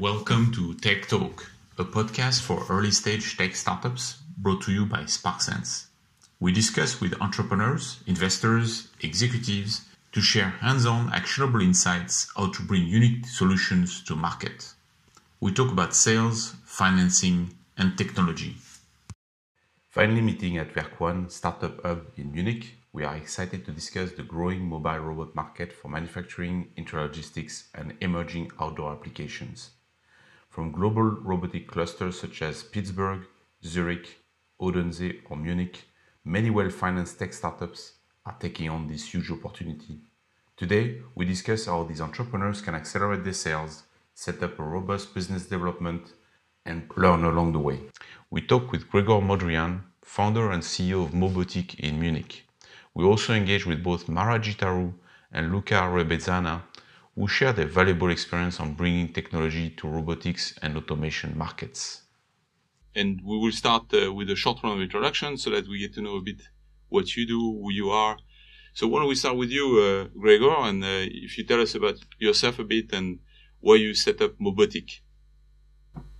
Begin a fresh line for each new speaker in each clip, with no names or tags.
Welcome to Tech Talk, a podcast for early stage tech startups brought to you by SparkSense. We discuss with entrepreneurs, investors, executives to share hands on actionable insights how to bring unique solutions to market. We talk about sales, financing, and technology. Finally, meeting at Werk1 Startup Hub in Munich, we are excited to discuss the growing mobile robot market for manufacturing, intralogistics, and emerging outdoor applications. From global robotic clusters such as Pittsburgh, Zurich, Odense, or Munich, many well financed tech startups are taking on this huge opportunity. Today, we discuss how these entrepreneurs can accelerate their sales, set up a robust business development, and learn along the way. We talk with Gregor Modrijan, founder and CEO of Mobotic in Munich. We also engage with both Mara Jitaru and Luca Rabezzana, who share their valuable experience on bringing technology to robotics and automation markets. And we will start uh, with a short round of introduction so that we get to know a bit what you do, who you are. So why don't we start with you, uh, Gregor, and uh, if you tell us about yourself a bit and why you set up Mobotic.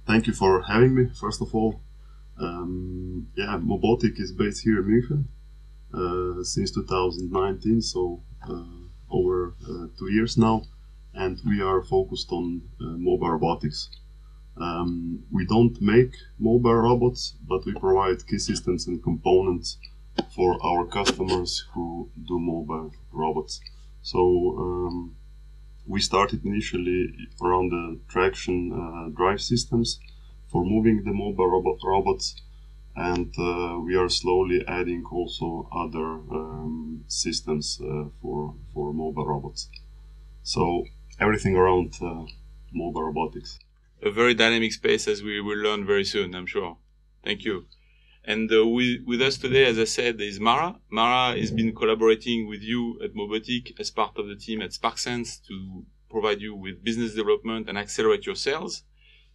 Thank you for having me, first of all. Um, yeah, Mobotic is based here in München uh, since 2019, so uh, over uh, two years now, and we are focused on mobile robotics. Um, we don't make mobile robots, but we provide key systems and components for our customers who do mobile robots. So um, we started initially around the traction uh, drive systems for moving the mobile robot robots, and uh, we are slowly adding also other um, systems uh, for for mobile robots. So everything around uh, mobile robotics
a very dynamic space as we will learn very soon, I'm sure. Thank you. And uh, we, with us today, as I said, is Mara. Mara has been collaborating with you at Mobotic as part of the team at SparkSense to provide you with business development and accelerate your sales.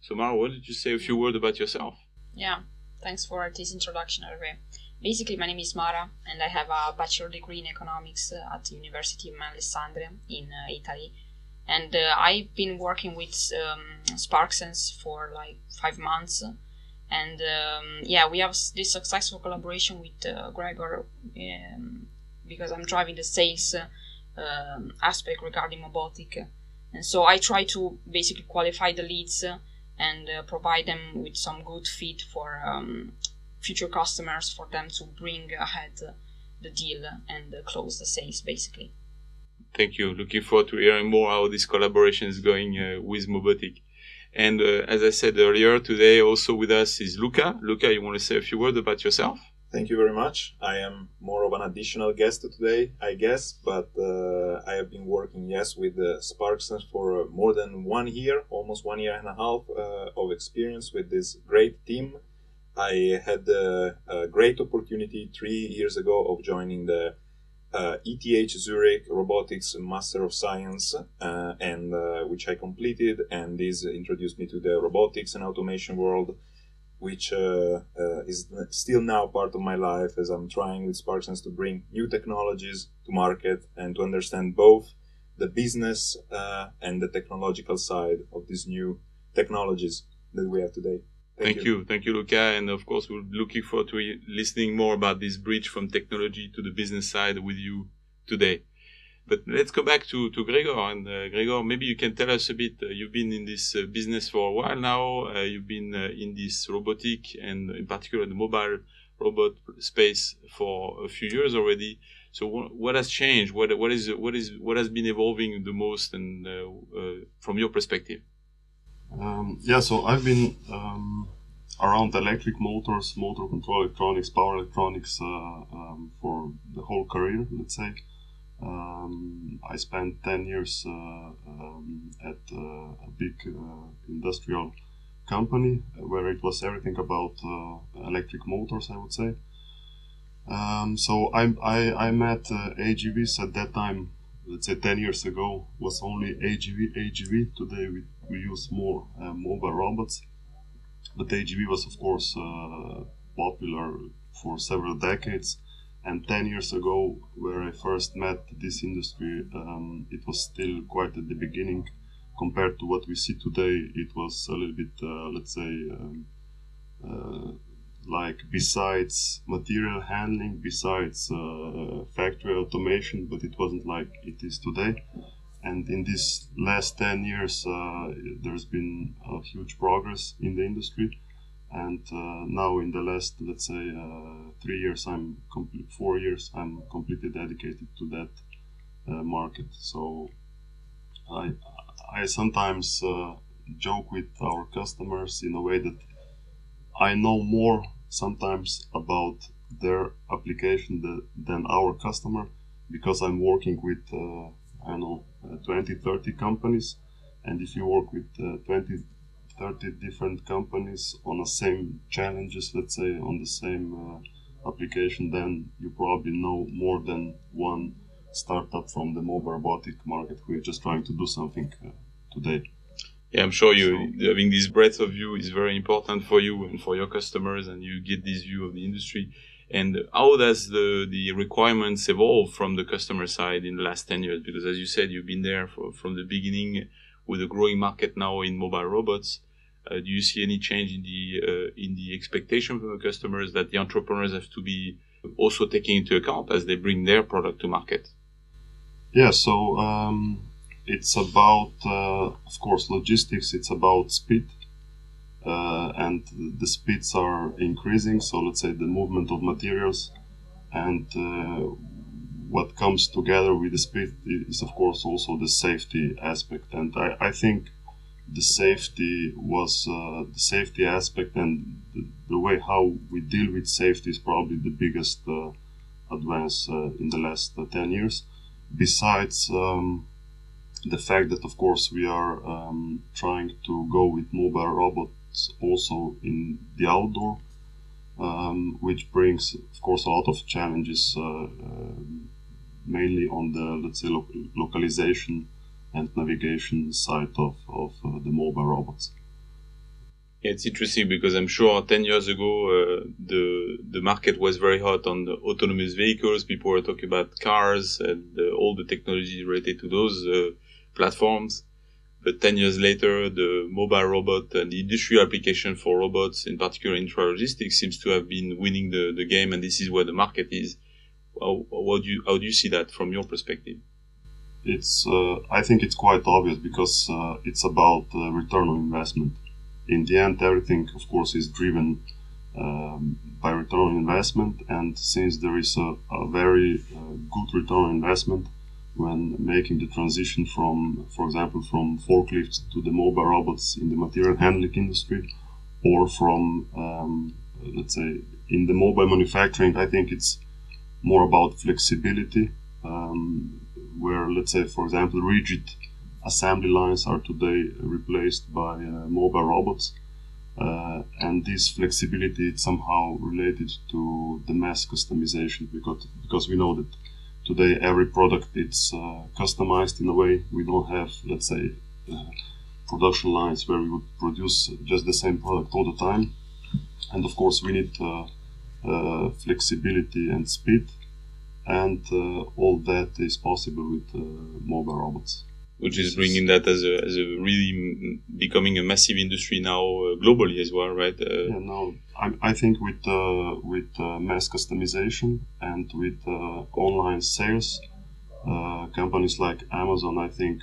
So, Mara, why don't you say a few words about yourself?
Yeah, thanks for this introduction, Hervé. Basically, my name is Mara, and I have a bachelor degree in economics uh, at the University of Alessandria in uh, Italy and uh, I've been working with um, SparkSense for like five months, and um, yeah, we have this successful collaboration with uh, Gregor um, because I'm driving the sales uh, um, aspect regarding Mobotic, and so I try to basically qualify the leads and uh, provide them with some good feed for um, future customers for them to bring ahead the deal and close the sales basically.
Thank you. Looking forward to hearing more how this collaboration is going uh, with Mobotic. And uh, as I said earlier, today also with us is Luca. Luca, you want to say a few words about yourself?
Thank you very much. I am more of an additional guest today, I guess, but uh, I have been working, yes, with uh, SparkSense for uh, more than one year, almost one year and a half uh, of experience with this great team. I had a great opportunity three years ago of joining the uh, ETH Zurich Robotics Master of Science, uh, and uh, which I completed, and this introduced me to the robotics and automation world, which uh, uh, is still now part of my life as I'm trying with SparkSense to bring new technologies to market and to understand both the business uh, and the technological side of these new technologies that we have today.
Thank, Thank you. you. Thank you, Luca. And of course, we're looking forward to listening more about this bridge from technology to the business side with you today. But let's go back to, to Gregor. And uh, Gregor, maybe you can tell us a bit. Uh, you've been in this uh, business for a while now. Uh, you've been uh, in this robotic and in particular the mobile robot space for a few years already. So what, what has changed? What, what is, what is, what has been evolving the most and uh, from your perspective?
Um, yeah, so I've been um, around electric motors, motor control electronics, power electronics uh, um, for the whole career, let's say. Um, I spent 10 years uh, um, at uh, a big uh, industrial company where it was everything about uh, electric motors, I would say. Um, so I, I, I met uh, AGVs at that time let's say 10 years ago was only AGV AGV today we, we use more mobile robots but AGV was of course uh, popular for several decades and 10 years ago where I first met this industry um, it was still quite at the beginning compared to what we see today, it was a little bit, uh, let's say, um, uh, like besides material handling, besides uh, factory automation, but it wasn't like it is today. And in these last 10 years, uh, there's been a huge progress in the industry. And uh, now, in the last, let's say, uh, three years, I'm complete, four years, I'm completely dedicated to that market. So I, I sometimes joke with our customers in a way that I know more sometimes about their application the, than our customer because I'm working with uh, I don't know 20 30 companies and if you work with uh, 20 30 different companies on the same challenges let's say on the same uh, application then you probably know more than one startup from the mobile robotic market who is just trying to do something uh, today
yeah, I'm sure you so, having this breadth of view is very important for you and for your customers, and you get this view of the industry. And how does the the requirements evolve from the customer side in the last ten years? Because as you said, you've been there for, from the beginning with a growing market now in mobile robots. Uh, do you see any change in the uh, in the expectation from the customers that the entrepreneurs have to be also taking into account as they bring their product to market?
Yeah. So. Um it's about, uh, of course, logistics. It's about speed, uh, and the speeds are increasing. So let's say the movement of materials, and uh, what comes together with the speed is, of course, also the safety aspect. And I, I think the safety was uh, the safety aspect and the, the, way how we deal with safety is probably the biggest uh, advance uh, in the last 10 years. Besides. Um, the fact that of course we are um, trying to go with mobile robots also in the outdoor um, which brings of course a lot of challenges uh, uh, mainly on the let's say lo- localization and navigation side of, of uh, the mobile robots
yeah, it's interesting because I'm sure 10 years ago uh, the the market was very hot on autonomous vehicles. People were talking about cars and uh, all the technology related to those uh, platforms. But 10 years later, the mobile robot and the industrial application for robots, in particular intralogistics, seems to have been winning the, the game, and this is where the market is. How, do you, how do you see that from your perspective?
It's, uh, I think it's quite obvious because uh, it's about uh, return on investment. In the end, everything, of course, is driven um, by return on investment, and since there is a, a very uh, good return on investment, when making the transition from, for example, from forklifts to the mobile robots in the material handling industry, or from, um, let's say, in the mobile manufacturing, I think it's more about flexibility, um, where, let's say, for example, rigid assembly lines are today replaced by uh, mobile robots. Uh, and this flexibility is somehow related to the mass customization because because we know that today every product it's uh, customized in a way. We don't have let's say uh, production lines where we would produce just the same product all the time. And of course we need uh, uh flexibility and speed. And uh, all that is possible with uh, mobile robots
which is bringing that as a, as a really becoming a massive industry now uh, globally as well, right?
Uh, yeah, no, I, I think with uh, with uh, mass customization and with uh, online sales, uh, companies like Amazon, I think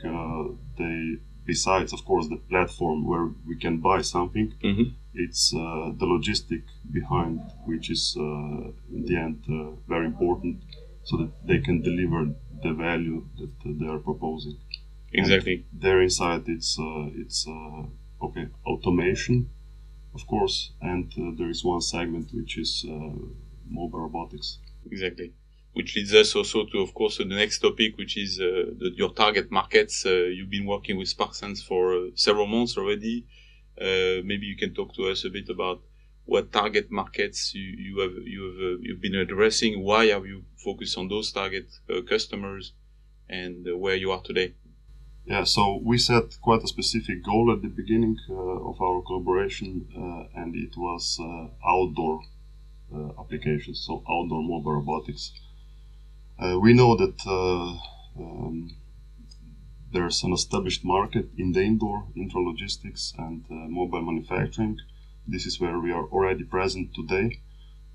they besides of course the platform where we can buy something, mm-hmm. it's the logistic behind which is in the end very important, so that they can deliver the value that they are proposing.
Exactly.
And there inside, it's uh, it's uh, okay automation, of course, and uh, there is one segment which is uh, mobile robotics.
Exactly. Which leads us also to, of course, the next topic, which is uh, the, your target markets. Uh, you've been working with SparkSense for several months already. maybe you can talk to us a bit about what target markets you, you have you have you've been addressing. Why have you focused on those target customers, and where you are today?
Yeah, so we set quite a specific goal at the beginning uh, of our collaboration, uh, and it was uh, outdoor uh, applications, so outdoor mobile robotics. Uh, we know that uh, um, there's an established market in the indoor intralogistics and mobile manufacturing. This is where we are already present today.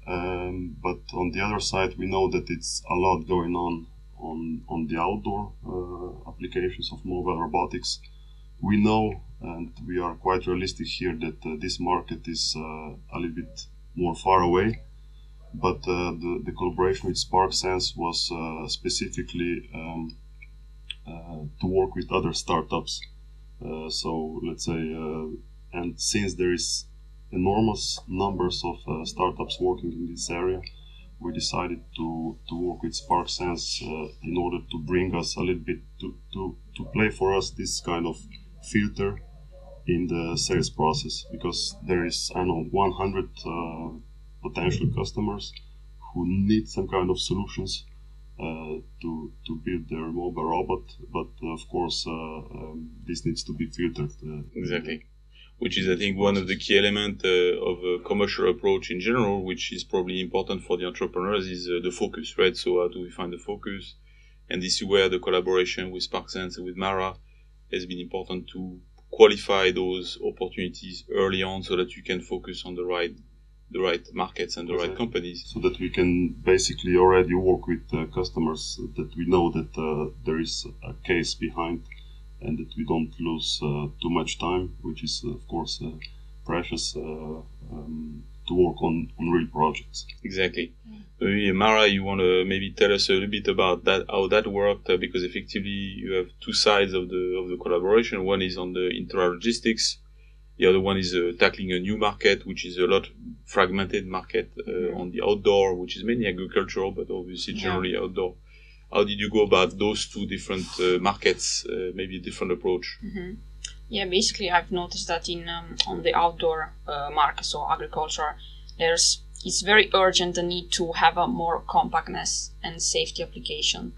Um, but on the other side, we know that it's a lot going on on, on the outdoor uh, applications of mobile robotics. We know, and we are quite realistic here, that uh, this market is uh, a little bit more far away. But uh, the, the collaboration with SparkSense was specifically um, to work with other startups. so let's say, and since there is enormous numbers of startups working in this area, we decided to, to work with SparkSense uh, in order to bring us a little bit to, to, to play for us this kind of filter in the sales process because there is I know 100 uh, potential customers who need some kind of solutions uh, to to build their mobile robot, but of course uh, um, this needs to be filtered. Uh,
exactly which is, I think, one of the key elements uh, of a commercial approach in general, which is probably important for the entrepreneurs, is uh, the focus, right? So how do we find the focus? And this is where the collaboration with SparkSense and with Mara has been important to qualify those opportunities early on so that you can focus on the right the right markets and the right companies
so that we can basically already work with uh, customers that we know that uh, there is a case behind and that we don't lose uh, too much time, which is of course uh, precious uh, um, to work on, on real projects.
Exactly. Maybe Mara, you want to maybe tell us a little bit about that, how that worked, uh, because effectively you have two sides of the of the collaboration. One is on the intralogistics, the other one is uh, tackling a new market, which is a lot fragmented market uh, on the outdoor, which is mainly agricultural, but obviously generally yeah. outdoor how did you go about those two different uh, markets? Uh, maybe a different approach.
Mm-hmm. Yeah, basically, I've noticed that in um, on the outdoor uh, market, so agriculture, there's it's very urgent the need to have a more compactness and safety application.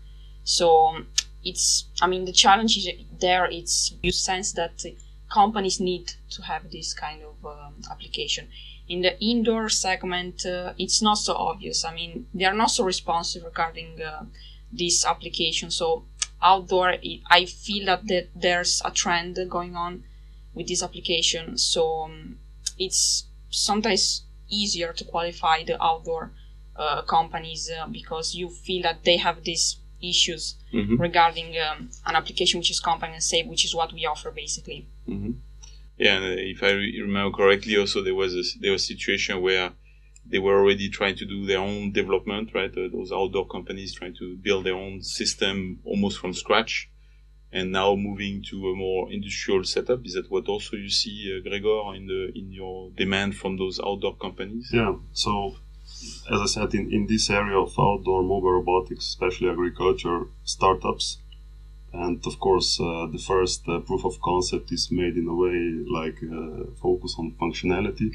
So it's, I mean, the challenge is there. It's you sense that companies need to have this kind of um, application. In the indoor segment, uh, it's not so obvious. I mean, they are not so responsive regarding uh, this application. So outdoor, I feel that there's a trend going on with this application. So um, it's sometimes easier to qualify the outdoor uh, companies uh, because you feel that they have these issues mm-hmm. regarding um, an application which is compact and safe, which is what we offer basically.
Mm-hmm. Yeah, and if I remember correctly, also there was a, there was a situation where they were already trying to do their own development, right? Uh, those outdoor companies trying to build their own system almost from scratch, and now moving to a more industrial setup. Is that what also you see, uh, Gregor, in the in your demand from those outdoor companies?
Yeah. So, as I said, in in this area of outdoor mobile robotics, especially agriculture startups. And of course, uh, the first uh, proof of concept is made in a way like uh, focus on functionality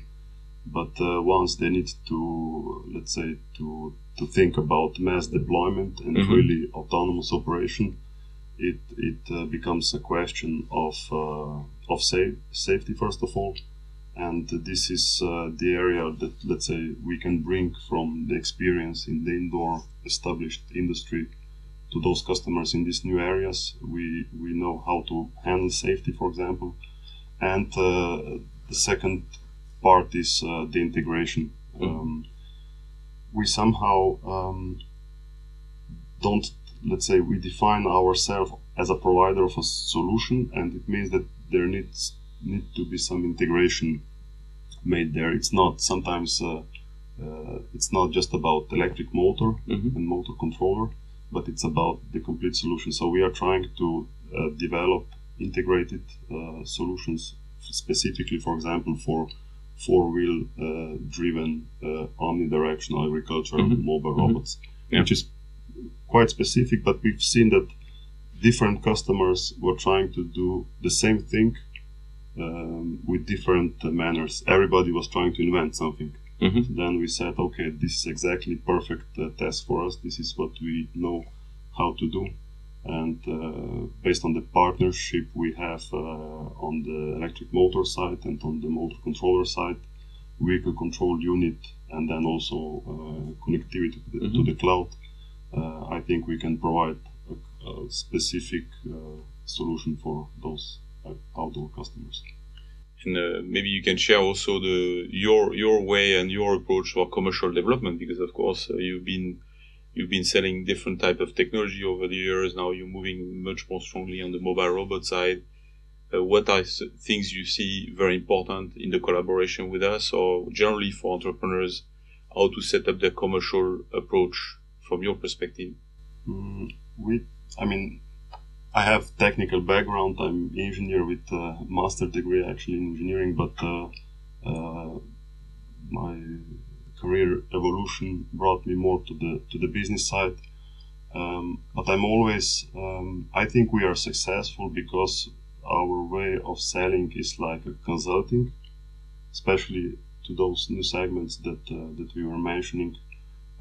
but uh, once they need to let's say to to think about mass deployment and mm-hmm. really autonomous operation it it uh, becomes a question of uh, of safe, safety first of all. And this is uh, the area that let's say we can bring from the experience in the indoor established industry to those customers in these new areas. We we know how to handle safety for example. And uh, the second part is uh, the integration. Mm. Um, we somehow um, don't, let's say, we define ourselves as a provider of a solution, and it means that there needs need to be some integration made there. It's not sometimes uh, uh, it's not just about electric motor mm-hmm. and motor controller, but it's about the complete solution. So we are trying to uh, develop integrated uh, solutions specifically, for example, for four-wheel uh, driven uh, omnidirectional agricultural mm-hmm. mobile mm-hmm. robots, yeah. which is quite specific. But we've seen that different customers were trying to do the same thing um, with different uh, manners. Everybody was trying to invent something. Mm-hmm. Then we said, okay, this is exactly perfect uh, test for us. This is what we know how to do and uh, based on the partnership we have uh, on the electric motor side and on the motor controller side, vehicle control unit, and then also uh, connectivity to the, mm-hmm. to the cloud, I think we can provide a, a specific solution for those uh, outdoor customers.
And uh, maybe you can share also the your your way and your approach for commercial development because of course uh, you've been you've been selling different type of technology over the years. Now you're moving much more strongly on the mobile robot side. Uh, what are things you see very important in the collaboration with us, or generally for entrepreneurs, how to set up their commercial approach from your perspective?
Mm, we, I mean, I have technical background. I'm engineer with a master degree actually in engineering, but uh, uh, my career evolution brought me more to the to the business side. Um, but I'm always, um, I think we are successful because our way of selling is like a consulting, especially to those new segments that uh, that we were mentioning.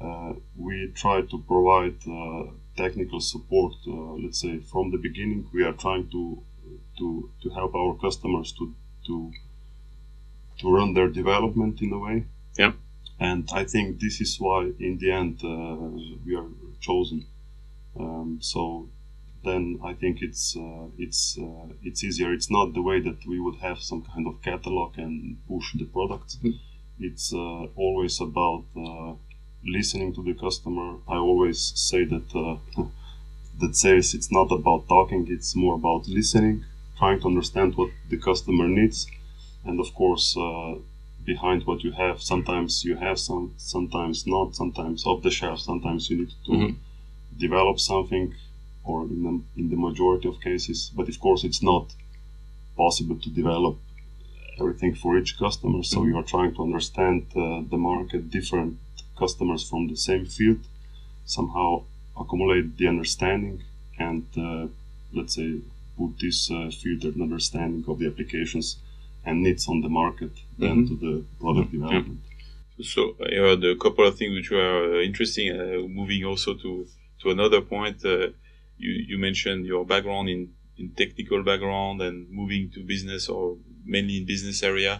Uh, we try to provide uh, technical support. Uh, let's say from the beginning, we are trying to to to help our customers to to to run their development in a way.
Yeah.
And I think this is why, in the end, uh, we are chosen. Um, so then I think it's uh, it's uh, it's easier. It's not the way that we would have some kind of catalog and push the products.
Mhm.
It's uh, always about uh, listening to the customer. I always say that uh, that says it's not about talking. It's more about listening, trying to understand what the customer needs, and of course. Behind what you have sometimes you have some sometimes not sometimes off the shelf sometimes you need to
Mhm.
develop something or in the, in the majority of cases. But of course, it's not possible to develop everything for each customer. So you are trying to understand uh, the market, different customers from the same field, somehow accumulate the understanding, and uh, let's say put this uh, filtered understanding of the applications and needs on the market then
Mhm.
to the product development.
So I heard a couple of things which were uh, interesting. Uh, moving also to to another point, uh, you you mentioned your background in in technical background and moving to business or mainly in business area.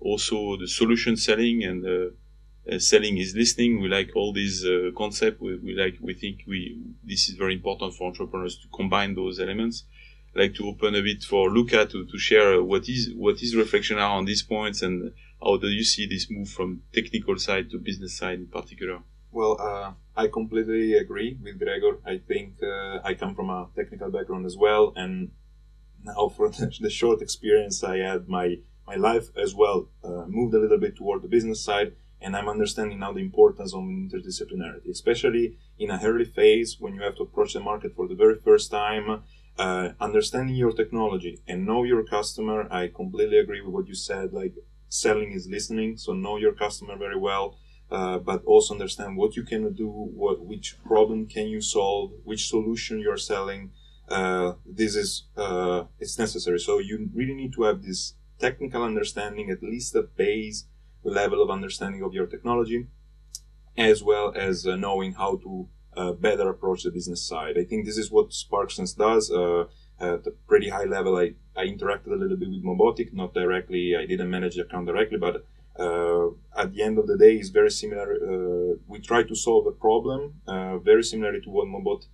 Also the solution selling and uh, uh, selling is listening. We like all these uh, concept. We, we like we think we this is very important for entrepreneurs to combine those elements. Like to open a bit for Luca to, to share uh, what is what his reflection are on these points and how do you see this move from technical side to business side in particular?
Well, uh, I completely agree with Gregor. I think uh, I come from a technical background as well, and now for the, the short experience I had, my my life as well uh, moved a little bit toward the business side, and I'm understanding now the importance of interdisciplinarity, especially in a early phase when you have to approach the market for the very first time. Uh, understanding your technology and know your customer. I completely agree with what you said. Like selling is listening, so know your customer very well uh, but also understand what you can do, what which problem can you solve, which solution you're selling. Uh, this is uh, it's necessary. So you really need to have this technical understanding, at least a base level of understanding of your technology, as well as uh, knowing how to uh, better approach the business side. I think this is what SparkSense does. Uh, at a pretty high level, I, I interacted a little bit with Mobotic, not directly. I didn't manage the account directly, but uh, at the end of the day it's very similar. Uh, we try to solve a problem uh, very similarly to what Mobot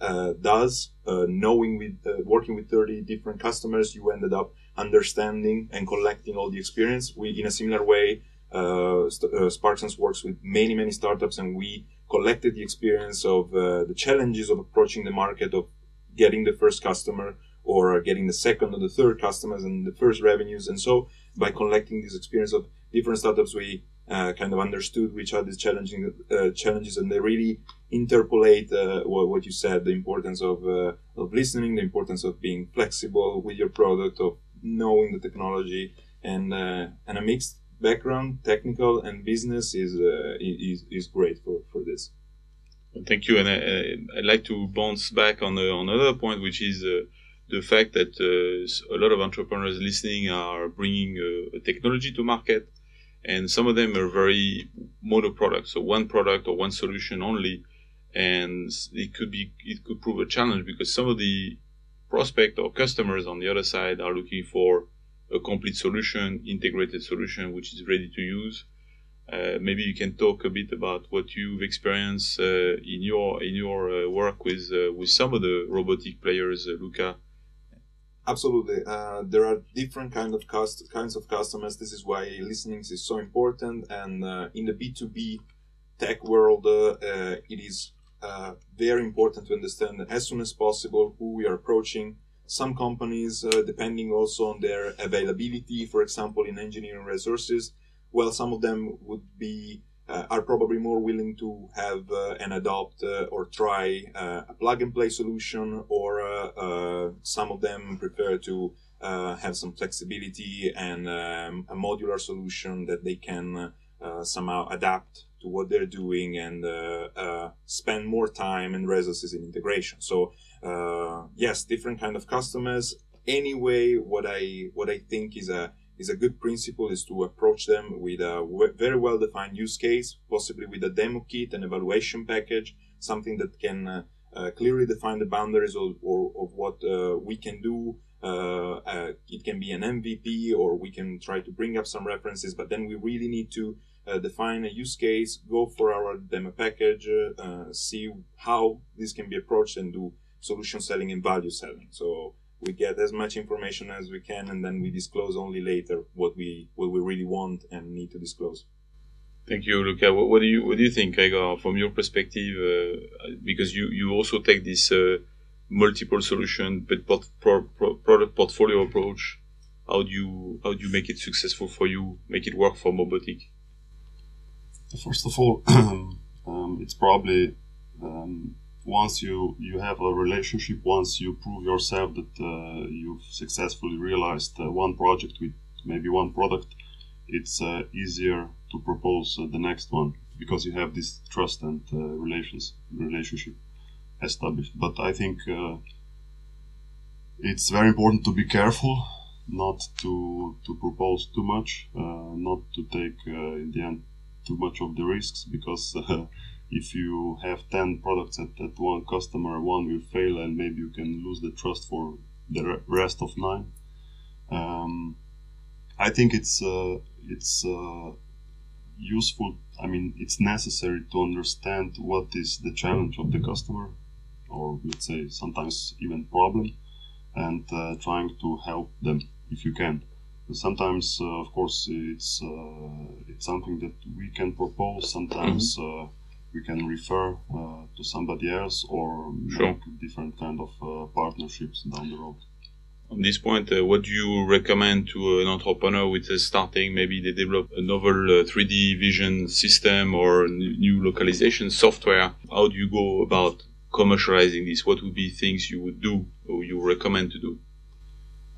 uh, does. Knowing with working with 30 different customers, you ended up understanding and collecting all the experience. We, in a similar way, uh, St- uh, SparkSense works with many many startups, and we collected the experience of uh, the challenges of approaching the market, of getting the first customer, or getting the second or the third customers, and the first revenues, and so by collecting this experience of different startups, we uh, kind of understood which are the challenging uh, challenges, and they really interpolate uh, what, what you said: the importance of uh, of listening, the importance of being flexible with your product, of knowing the technology, and uh, and a mixed background, technical and business, is uh, is is great for for this.
Thank you, and I, I'd like to bounce back on, uh, on another point, which is uh, the fact that uh, a lot of entrepreneurs listening are bringing uh, a technology to market, and some of them are very mono products, so one product or one solution only, and it could be it could prove a challenge because some of the prospect or customers on the other side are looking for a complete solution, integrated solution, which is ready to use. Uh, maybe you can talk a bit about what you've experienced uh, in your in your uh, work with uh, with some of the robotic players, uh, Luca,
Absolutely. Uh, there are different kind of cost, kinds of customers. This is why listening is so important. And in the B2B tech world, uh, uh, it is very important to understand as soon as possible who we are approaching. Some companies, uh, depending also on their availability, for example, in engineering resources, well, some of them would be uh, are probably more willing to have uh, and adopt uh, or try uh, a plug and play solution, or uh, uh, some of them prefer to have some flexibility and um, a modular solution that they can somehow adapt to what they're doing and spend more time and resources in integration. So yes, different kind of customers. Anyway, what I what I think is a is a good principle is to approach them with a very well defined use case, possibly with a demo kit, an evaluation package, something that can uh, uh, clearly define the boundaries of, or, of what uh, we can do. Uh, uh, it can be an MVP, or we can try to bring up some references, but then we really need to uh, define a use case, go for our demo package, see how this can be approached, and do solution selling and value selling. So we get as much information as we can and then we disclose only later what we what we really want and need to disclose.
Thank you luca. What, what do you what do you think Gregor, from your perspective uh, because you you also take this uh, multiple solution but pro, pro, product portfolio approach how do you how do you make it successful for you make it work for mobotic
first of all um, it's probably um, once you you have a relationship, once you prove yourself that uh, you've successfully realized uh, one project with maybe one product, it's uh, easier to propose uh, the next one because you have this trust and uh, relations relationship established. But I think uh, it's very important to be careful, not to to propose too much, not to take in the end too much of the risks because if you have 10 products at, at one customer, one will fail and maybe you can lose the trust for the rest of nine. Um, I think it's uh, it's uh, useful. I mean, it's necessary to understand what is the challenge of the customer, or let's say sometimes even problem, and uh, trying to help them if you can. Sometimes, uh, of course, it's uh, it's something that we can propose. Sometimes. Mm-hmm uh, we can refer uh, to somebody else or sure. make different kind of uh, partnerships down the road.
On this point, uh, what do you recommend to an entrepreneur with a starting? Maybe they develop a novel 3D vision system or new localization software. How do you go about commercializing this? What would be things you would do or you recommend to do?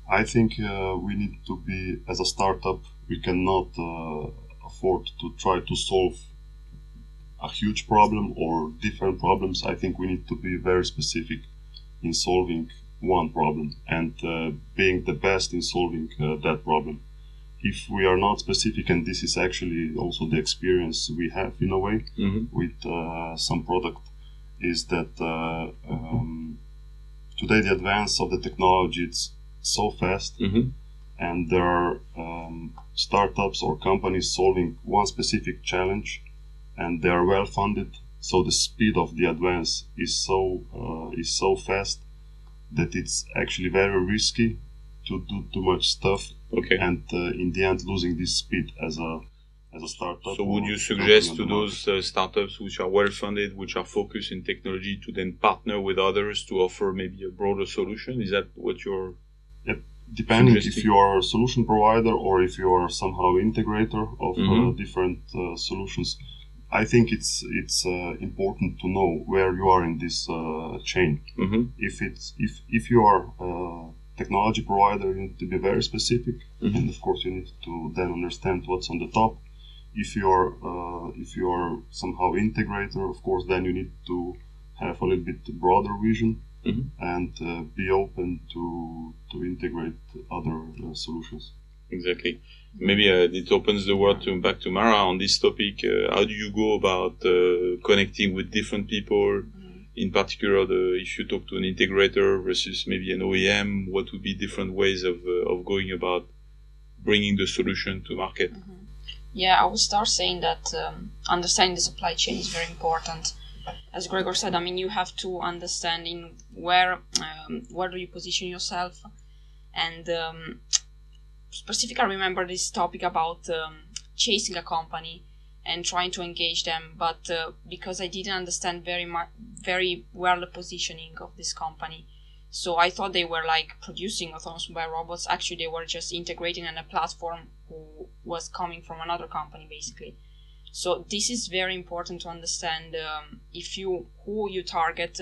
I think uh, we need to be, as a startup, we cannot uh, afford to try to solve a huge problem or different problems, I think we need to be very specific in solving one problem and uh, being the best in solving uh, that problem. If we are not specific, and this is actually also the experience we have in a way mm-hmm. with uh, some product, is that uh, um, today the advance of the technology it's so fast, mm-hmm. and there are um, startups or companies solving one specific challenge and they are well funded. So the speed of the advance is so uh, is so fast that it's actually very risky to do too much stuff.
Okay.
And uh, in the end, losing this speed as a as a startup.
So would you suggest to those uh, startups which are well funded, which are focused in technology, to then partner with others to offer maybe a broader solution? Is that what you're?
Depending if you are a solution provider or if you are somehow integrator of uh, mm-hmm. different uh, solutions I think it's it's uh, important to know where you are in this uh, chain. Mm-hmm. If it's if if you are a technology provider, you need to be very specific, mm-hmm. and of course you need to then understand what's on the top. If you're uh, if you are somehow integrator, of course, then you need to have a little bit broader vision mm-hmm. and uh, be open to to integrate other uh, solutions.
Exactly maybe uh, it opens the word to back to Mara on this topic. Uh, how do you go about uh, connecting with different people? In particular, the, if you talk to an integrator versus maybe an OEM, what would be different ways of uh, of going about bringing the solution to market? Mm-hmm.
Yeah, I would start saying that um, understanding the supply chain is very important. As Gregor said, I mean, you have to understand in where um, where do you position yourself. And um, specifically I remember this topic about um, chasing a company and trying to engage them but uh, because I didn't understand very much very well the positioning of this company. So I thought they were like producing autonomous mobile robots. Actually they were just integrating on a platform who was coming from another company basically so this is very important to understand um, if you who you target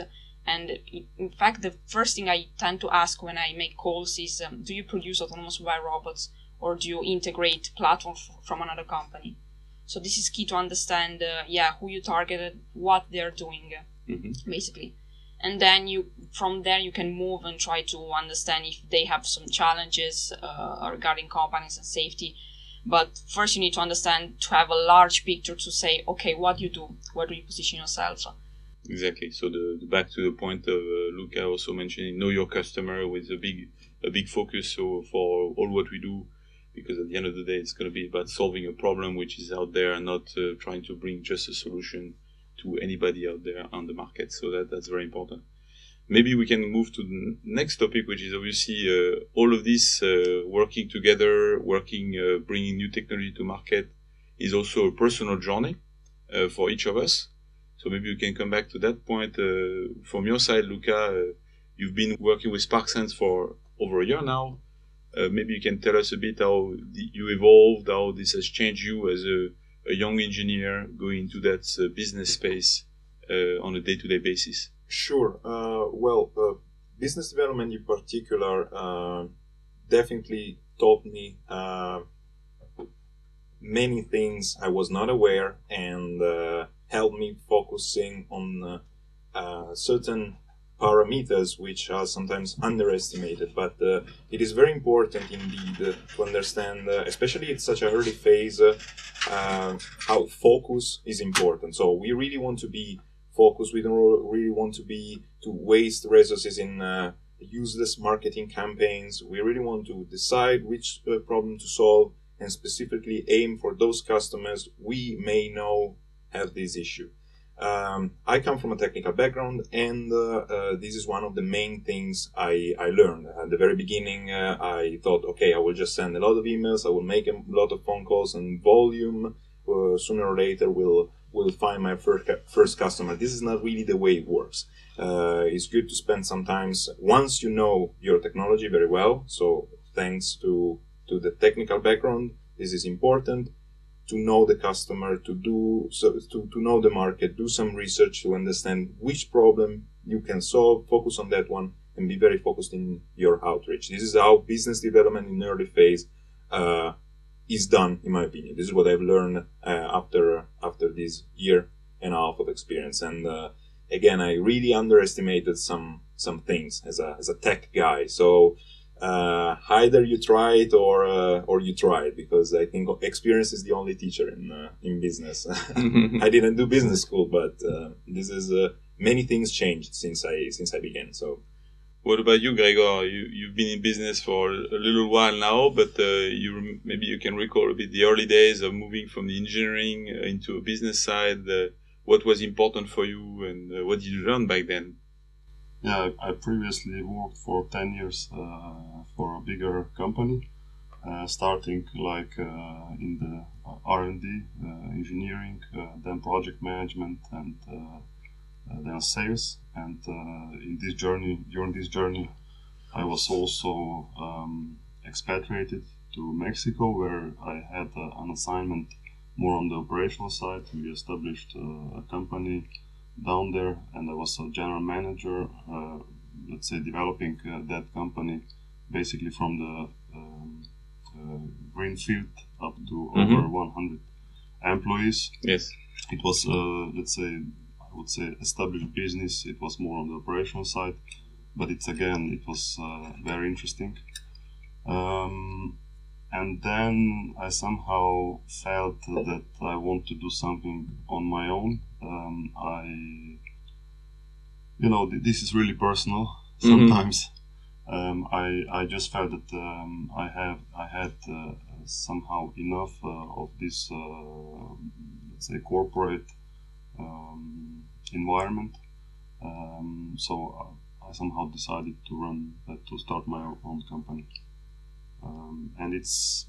and in fact, the first thing I tend to ask when I make calls is um, do you produce autonomous mobile robots or do you integrate platforms from another company? So this is key to understand, uh, yeah, who you targeted, what they're doing, mm-hmm. basically. And then you, from there, you can move and try to understand if they have some challenges uh, regarding companies and safety. But first, you need to understand to have a large picture to say, okay, what you do, where do you position yourself?
Exactly. So the, the, back to the point of uh, Luca also mentioning know your customer with a big a big focus. So for all what we do, because at the end of the day, it's going to be about solving a problem which is out there and not uh, trying to bring just a solution to anybody out there on the market. So that that's very important. Maybe we can move to the next topic, which is obviously uh, all of this uh, working together, working, uh, bringing new technology to market, is also a personal journey uh, for each of us. So maybe you can come back to that point. Uh, from your side, Luca, uh, you've been working with SparkSense for over a year now. Maybe you can tell us a bit how you evolved, how this has changed you as a, a young engineer going into that business space on a day-to-day basis.
Sure. Uh, well, business development in particular definitely taught me many things I was not aware and helped me focusing on uh, uh, certain parameters which are sometimes underestimated but uh, it is very important indeed uh, to understand uh, especially at such an early phase uh, how focus is important so we really want to be focused we don't really want to be to waste resources in useless marketing campaigns we really want to decide which problem to solve and specifically aim for those customers we may know have this issue. Um, I come from a technical background, and uh, uh, this is one of the main things I, I learned. At the very beginning, uh, I thought, okay, I will just send a lot of emails, I will make a lot of phone calls, and volume uh, sooner or later will will find my first first customer. This is not really the way it works. Uh, it's good to spend some time once you know your technology very well. So thanks to to the technical background, this is important to know the customer, to do so, to, to know the market, do some research to understand which problem you can solve, focus on that one, and be very focused in your outreach. This is how business development in early phase uh, is done, in my opinion. This is what I've learned uh, after after this year and a half of experience. And uh, again, I really underestimated some some things as a as a tech guy. So uh, either you try it or uh, or you try it because I think experience is the only teacher in uh, in business. I didn't do business school, but uh, this is uh, many things changed since I since I began. So.
What about you, Gregor? You you've been in business for a little while now, but uh, you maybe you can recall a bit the early days of moving from the engineering into a business side. what was important for you, and what did you learn back then?
Yeah, I previously worked for 10 years uh, for a bigger company, uh, starting like uh, in the R&D, engineering, then project management, and then sales. And in this journey, during this journey, I was also um, expatriated to Mexico, where I had uh, an assignment more on the operational side. We established uh, a company down there, and I was a general manager, uh, let's say, developing uh, that company basically from the um, uh, greenfield up to mm-hmm. over 100 employees.
Yes,
it was, uh, let's say, I would say, established business. It was more on the operational side, but it's again, it was uh, very interesting. Um, and then I somehow felt that I want to do something on my own um, I, you know, th- this is really personal. Mm-hmm. Sometimes mm-hmm. um, I I just felt that um, I have I had uh, somehow enough uh, of this uh, let's say corporate um, environment. Um, so I, I somehow decided to run uh, to start my own company. um, and it's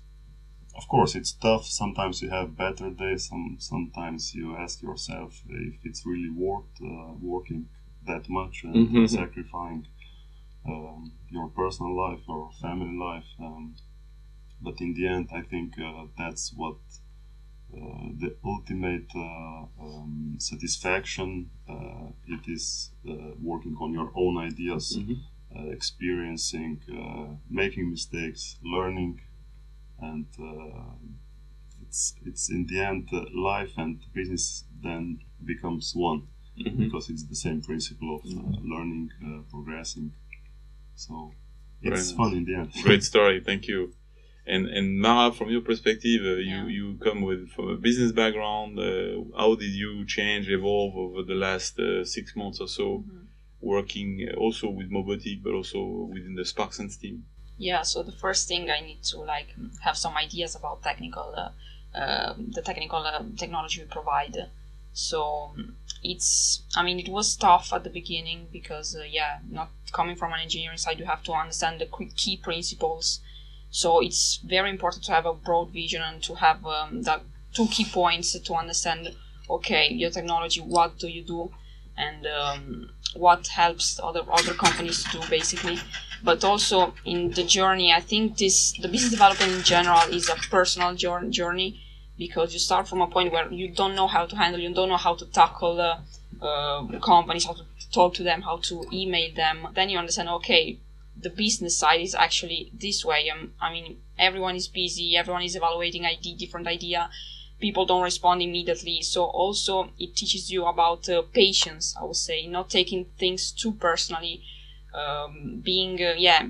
of course it's tough sometimes you have better days some sometimes you ask yourself if it's really worth uh, working that much and
Mhm.
sacrificing um, your personal life or family life um, but in the end i think uh, that's what uh, the ultimate uh, um, satisfaction uh, it is uh, working on your own ideas
Mhm.
uh, experiencing uh, making mistakes learning and uh, it's it's in the end uh, life and business then becomes one
Mhm.
because it's the same principle of uh, learning uh, progressing so it's fun in the end
Great story, thank you. And and Mara, from your perspective, uh, you
Yeah.
you come with from a business background. Uh, how did you change, evolve over the last uh, six months or so,
Mhm.
working uh, also with Mobotic, but also within the Sparksense team?
Yeah, so the first thing I need to like have some ideas about technical, uh, uh, the technical uh, technology we provide. So um, it's, I mean, it was tough at the beginning because, uh, yeah, not coming from an engineering side, you have to understand the key principles. So it's very important to have a broad vision and to have um, the two key points to understand. Okay, your technology, what do you do, and um, what helps other other companies to do, basically but also in the journey i think this the business development in general is a personal journey because you start from a point where you don't know how to handle you don't know how to tackle uh, uh, companies how to talk to them how to email them then you understand okay the business side is actually this way. Um, i mean everyone is busy everyone is evaluating id different idea. People don't respond immediately. So also it teaches you about uh, patience i would say not taking things too personally. Um, being uh, yeah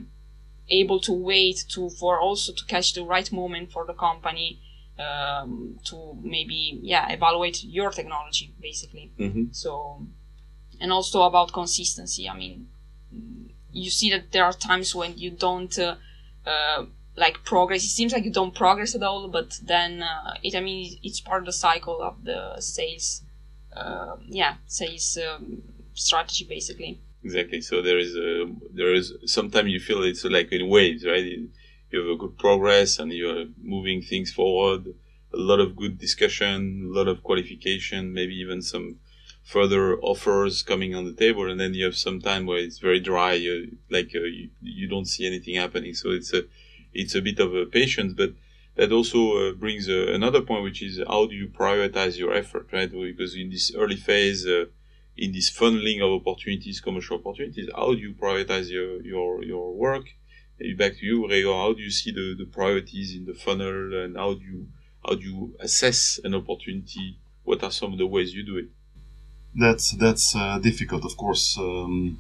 able to wait to for also to catch the right moment for the company um, to maybe yeah evaluate your technology basically.
Mm-hmm.
so and also about consistency. I mean you see that there are times when you don't uh, uh, like progress it seems like you don't progress at all but then uh, it i mean it's part of the cycle of the sales uh, yeah sales um, strategy basically
Exactly. So there is a there is sometimes you feel it's like in waves, right? You you have a good progress and you're moving things forward. A lot of good discussion, a lot of qualification, maybe even some further offers coming on the table, and then you have some time where it's very dry, you, like uh, you, you don't see anything happening. So it's a it's a bit of a patience, but that also uh, brings uh, another point, which is how do you prioritize your effort, right? Because in this early phase. Uh, in this funneling of opportunities, commercial opportunities, how do you prioritize your your your work? Back to you, Gregor. How do you see the, the priorities in the funnel, and how do you how do you assess an opportunity? What are some of the ways you do it?
That's that's uh, difficult, of course. Um,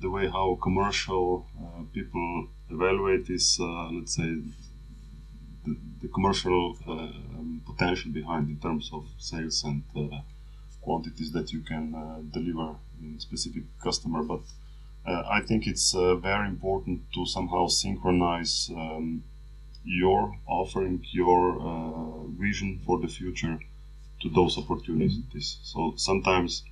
the way how commercial uh, people evaluate is, uh, let's say, the, the commercial uh, um, potential behind in terms of sales and uh, quantities that you can uh, deliver in specific customer. But uh, I think it's uh, very important to somehow synchronize um, your offering, your uh, vision for the future to those opportunities. So sometimes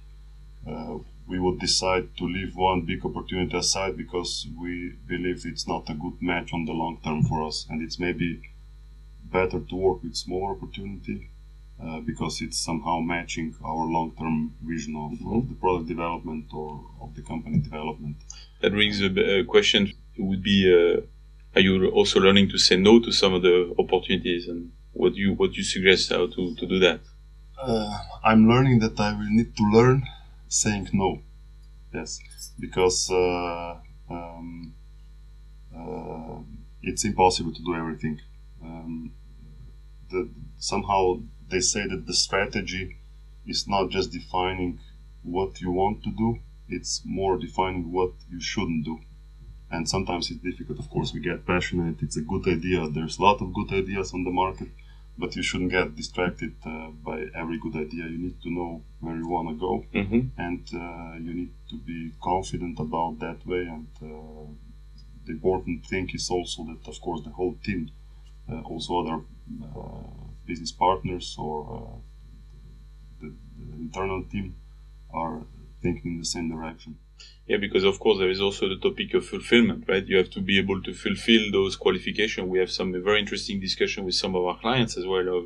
uh, we would decide to leave one big opportunity aside because we believe it's not a good match on the long term for us, and it's maybe better to work with smaller opportunity uh, because it's somehow matching our long term vision of, of the product development or of the company development.
That brings a, a question. It would be: uh, Are you also learning to say no to some of the opportunities, and what you what you suggest how to, to do that?
Uh, I'm learning that I will need to learn saying no. Yes, because uh, um, uh, it's impossible to do everything. Um, the, somehow they say that the strategy is not just defining what you want to do; it's more defining what you shouldn't do. And sometimes it's difficult. Of course, we get passionate. It's a good idea. There's a lot of good ideas on the market but you shouldn't get distracted uh, by every good idea. You need to know where you want to go,
Mm-hmm.
and uh, you need to be confident about that way. And uh, the important thing is also that, of course, the whole team, uh, also other uh, business partners or uh, the, the internal team, are thinking in the same direction.
Yeah, because of course there is also the topic of fulfillment, right? You have to be able to fulfill those qualifications. We have some very interesting discussion with some of our clients as well of,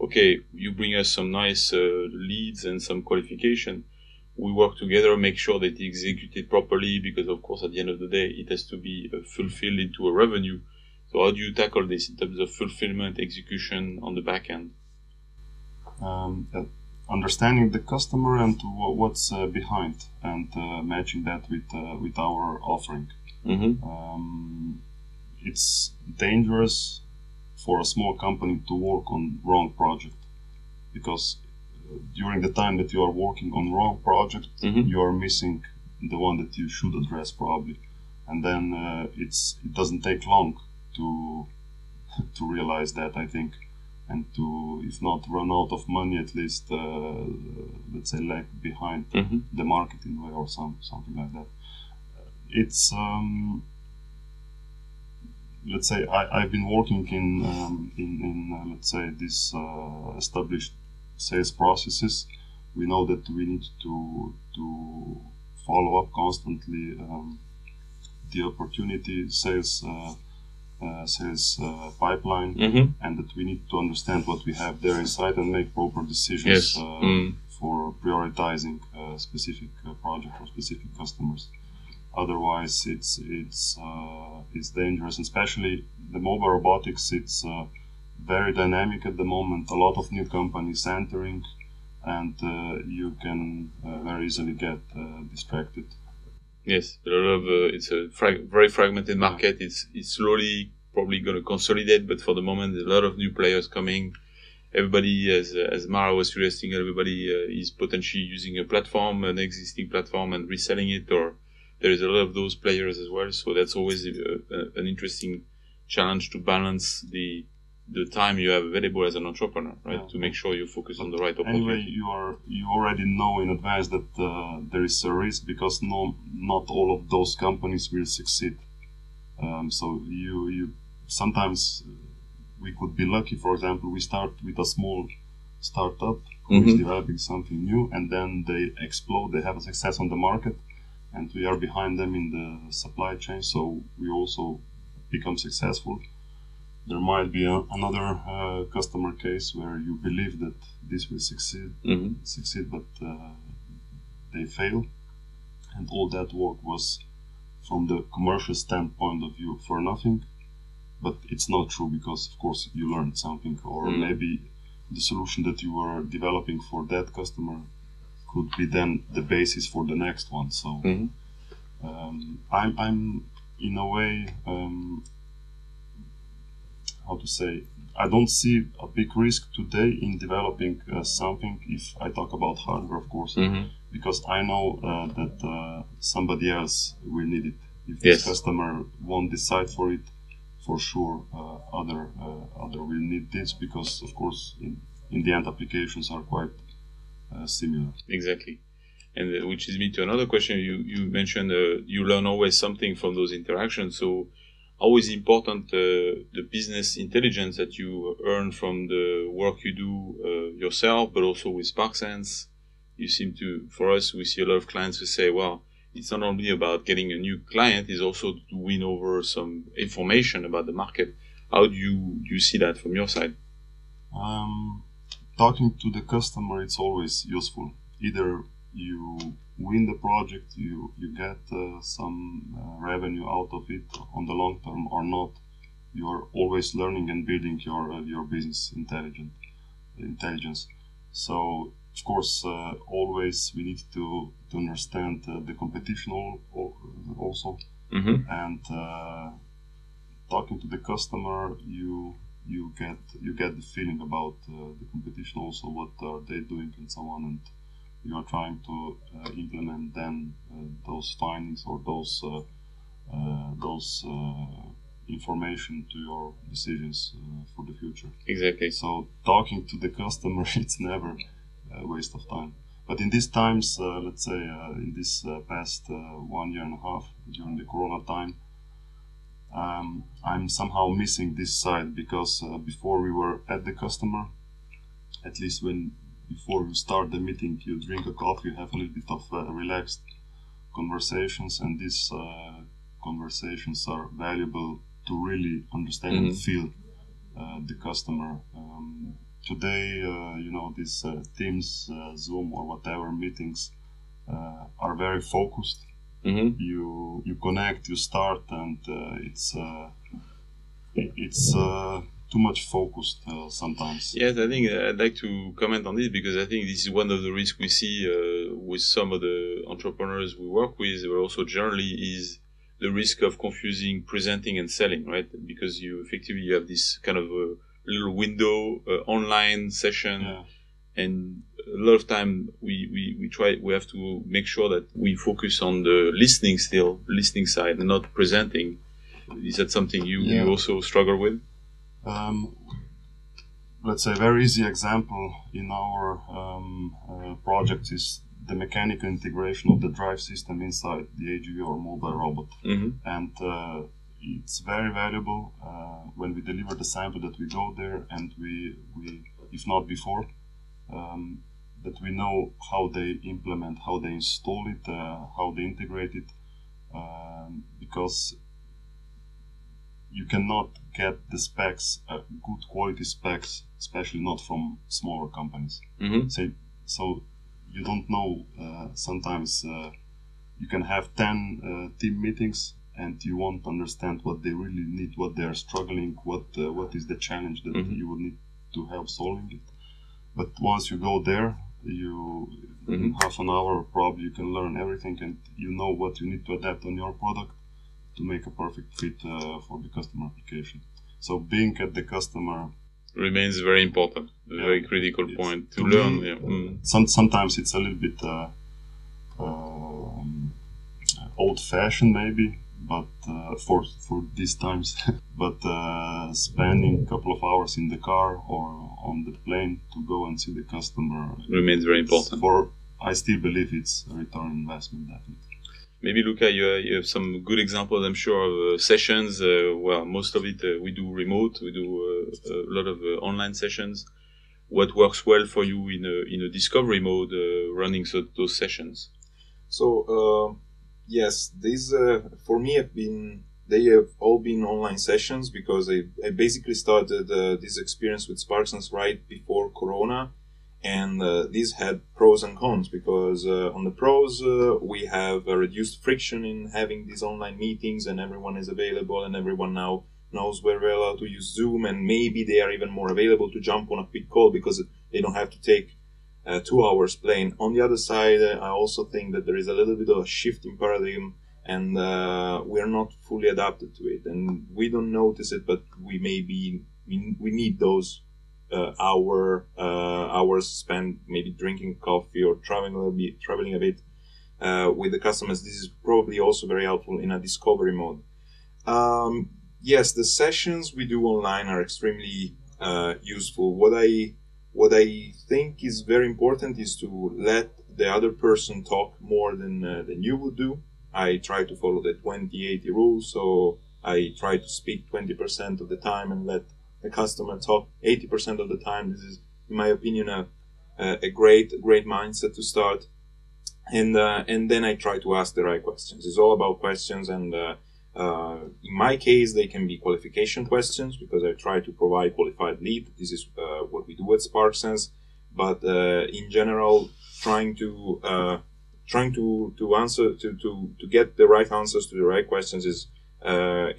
okay, you bring us some nice uh, leads and some qualification. We work together, make sure that it's executed properly because of course at the end of the day it has to be uh, fulfilled into a revenue. So how do you tackle this in terms of fulfillment, execution on the back end?
Um, understanding the customer and what's uh, behind and uh, matching that with uh, with our offering.
Mm-hmm.
Um, it's dangerous for a small company to work on wrong project because uh, during the time that you are working on wrong project,
mm-hmm.
you are missing the one that you should address probably, and then uh, it's it doesn't take long to to realize that. I think and to, if not run out of money, at least uh, let's say lag behind
mm-hmm.
the marketing way or some something like that. It's um, let's say I, I've been working in um, in, in uh, let's say these uh, established sales processes. We know that we need to to follow up constantly um, the opportunity sales uh, sales uh, pipeline,
mm-hmm.
and that we need to understand what we have there inside and make proper decisions
yes.
uh,
mm.
for prioritizing a specific project or specific customers. Otherwise, it's it's it's dangerous, especially the mobile robotics. It's very dynamic at the moment. A lot of new companies entering, and uh, you can uh, very easily get uh, distracted.
Yes, a lot of uh, it's a frag- very fragmented market. It's it's slowly probably going to consolidate, but for the moment, there's a lot of new players coming. Everybody, as uh, as Mara was suggesting, everybody uh, is potentially using a platform, an existing platform, and reselling it, or there is a lot of those players as well. So that's always a, a, an interesting challenge to balance the the time you have available as an entrepreneur, right?
Yeah.
To make sure you focus
but
on the right opportunity.
Anyway, you are you already know in advance that uh, there is a risk because no, not all of those companies will succeed. Um, so you you sometimes we could be lucky. For example, we start with a small startup who
Mhm.
is developing something new, and then they explode. They have a success on the market, and we are behind them in the supply chain. So we also become successful there might be a, another uh, customer case where you believe that this will succeed,
hmm
succeed, but uh, they fail, and all that work was from the commercial standpoint of view for nothing. But it's not true because, of course, you learned something, or
Mm.
maybe the solution that you were developing for that customer could be then the basis for the next one. So
Mhm.
um, I'm, I'm in a way um, how to say I don't see a big risk today in developing uh, something if I talk about hardware of course
hmm
because I know uh, that uh, somebody else will need it if
Yes.
this customer won't decide for it for sure uh, other uh, other will need this because of course in, in the end applications are quite uh, similar
Exactly. And which leads me to another question. You you mentioned uh, you learn always something from those interactions. So always important uh, the business intelligence that you earn from the work you do uh, yourself, but also with SparkSense. You seem to, for us, we see a lot of clients who say, well, it's not only about getting a new client, it's also to win over some information about the market. How do you, do you see that from your side?
Um, talking to the customer, it's always useful. Either you win the project, you you get uh, some uh, revenue out of it on the long term, or not. You are always learning and building your uh, your business intelligent intelligence. So of course, uh, always we need to to understand uh, the competition al- al- also
Mm-hmm.
and uh, talking to the customer you you get you get the feeling about uh, the competition also what are they doing and so on and you are trying to uh, implement then uh, those findings or those uh, uh, those uh, information to your decisions uh, for the future
Exactly.
so talking to the customer it's never a waste of time but in these times uh, let's say uh, in this uh, past uh, one year and a half during the corona time um, i'm somehow missing this side because uh, before we were at the customer at least when before you start the meeting you drink a coffee you have a little bit of uh, relaxed conversations, and these uh, conversations are valuable to really understand and
Mhm.
feel uh, the customer. Um, today, uh, you know, these uh, Teams, uh, Zoom, or whatever meetings are very focused.
hmm
You you connect, you start, and it's uh, it's uh, too much focused uh, sometimes.
Yes, I think uh, I'd like to comment on this because I think this is one of the risks we see uh, with some of the entrepreneurs we work with, but also generally is the risk of confusing presenting and selling, right? Because you effectively you have this kind of a little window uh, online session,
Yeah.
and a lot of time we, we, we try we have to make sure that we focus on the listening still listening side and not presenting. Is that something you,
Yeah.
you also struggle with?
Um, let's say a very easy example in our um, uh, project is the mechanical integration of the drive system inside the AGV or mobile robot,
hmm
and uh, it's very valuable uh, when we deliver the sample that we go there and we, we if not before, um, that we know how they implement, how they install it, uh, how they integrate it, um, because you cannot get the specs, uh, good quality specs, especially not from smaller companies.
hmm
So, so you don't know. Uh, sometimes uh, you can have ten uh, team meetings, and you won't understand what they really need, what they are struggling, what uh, what is the challenge that
Mhm.
you would need to help solving it. But once you go there, you in
Mhm.
half an hour probably you can learn everything, and you know what you need to adapt on your product to make a perfect fit uh, for the customer application. So being at the customer
remains very important, a
Yeah.
very critical point to,
to
learn.
me,
yeah. Mm.
some sometimes it's a little bit uh, um, old-fashioned maybe but uh, for for these times but uh, spending a couple of hours in the car or on the plane to go and see the customer
Remains very important.
for I still believe it's a return investment definitely
Maybe Luca, you, uh, you have some good examples, I'm sure, of uh, sessions. Uh, well, most of it uh, we do remote. We do a lot of online sessions. What works well for you in a in a discovery mode, running so, those sessions?
So yes, these for me have been they have all been online sessions because I, I basically started uh, this experience with SparkSense right before Corona, and uh, these had pros and cons because uh, on the pros uh, we have reduced friction in having these online meetings and everyone is available and everyone now knows where we're allowed to use Zoom and maybe they are even more available to jump on a quick call because they don't have to take uh, two hours playing. On the other side, uh, I also think that there is a little bit of a shift in paradigm, and uh, we're not fully adapted to it, and we don't notice it, but we may be we, we need those uh, hour uh, hours spent maybe drinking coffee or traveling a bit, traveling a bit uh, with the customers. This is probably also very helpful in a discovery mode. Um, yes, the sessions we do online are extremely uh, useful. What I what I think is very important is to let the other person talk more than uh, than you would do. I try to follow the 20-80 rule, so I try to speak 20% of the time and let the customer talk 80% of the time. This is, in my opinion, a, a great great mindset to start. And uh, and then I try to ask the right questions. It's all about questions, and uh, uh, in my case, they can be qualification questions because I try to provide qualified lead. This is uh, what we do at SparkSense. But uh, in general, trying to uh, trying to, to answer to, to, to get the right answers to the right questions is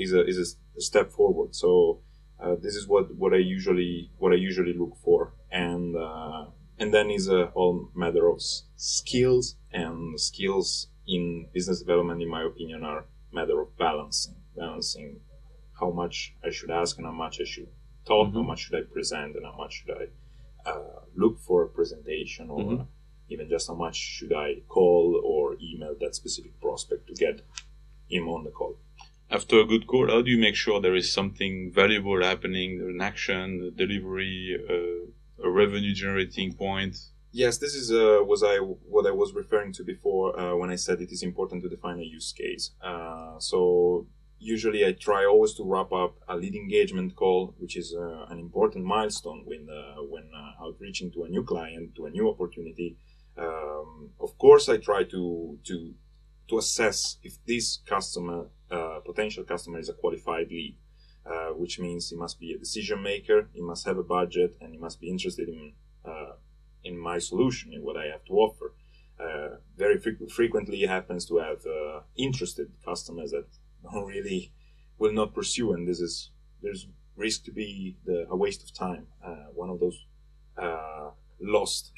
is a is a step forward. So uh, this is what, what I usually what I usually look for, and uh, and then is a all matter of s- skills and skills in business development, in my opinion, are matter of balancing balancing how much I should ask and how much I should talk, how
Mhm.
much should I present, and how much should I uh, look for a presentation or
Mhm.
even just how much should I call or email that specific prospect to get him on the call.
After a good call, how do you make sure there is something valuable happening, an action, a delivery, uh, a revenue generating point?
Yes, this is uh, was I what I was referring to before uh, when I said it is important to define a use case. Uh, so usually I try always to wrap up a lead engagement call, which is uh, an important milestone when uh, when outreaching to a new client to a new opportunity. Um, of course, I try to to to assess if this customer, uh, potential customer, is a qualified lead, uh, which means he must be a decision maker, he must have a budget, and he must be interested in uh, in my solution, in what I have to offer. Uh, very fre- frequently, happens to have uh, interested customers that don't really will not pursue, and this is there's risk to be the, a waste of time. Uh, one of those lost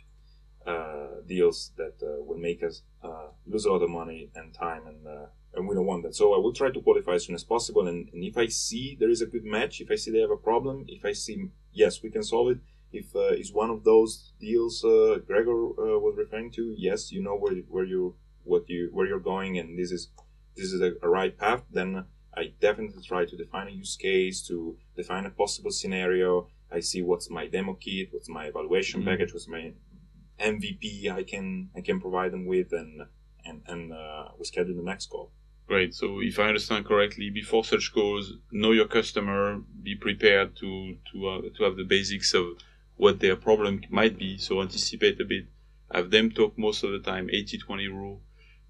uh, deals that uh, will make us uh, lose a lot of money and time and and we don't want that. So I will try to qualify as soon as possible. And, and, if I see there is a good match, if I see they have a problem, if I see yes we can solve it. If uh, it's one of those deals uh, Gregor uh, was referring to, yes, you know where where you what you where you're going, and this is this is a, a right path. Then I definitely try to define a use case, to define a possible scenario. I see what's my demo kit, what's my evaluation mm-hmm. package, what's my MVP I can I can provide them with, and and and uh, we schedule the next call.
Great. So if I understand correctly, before such calls, know your customer, be prepared to to uh, to have the basics of what their problem might be. So anticipate a bit. Have them talk most of the time, 80-20 rule,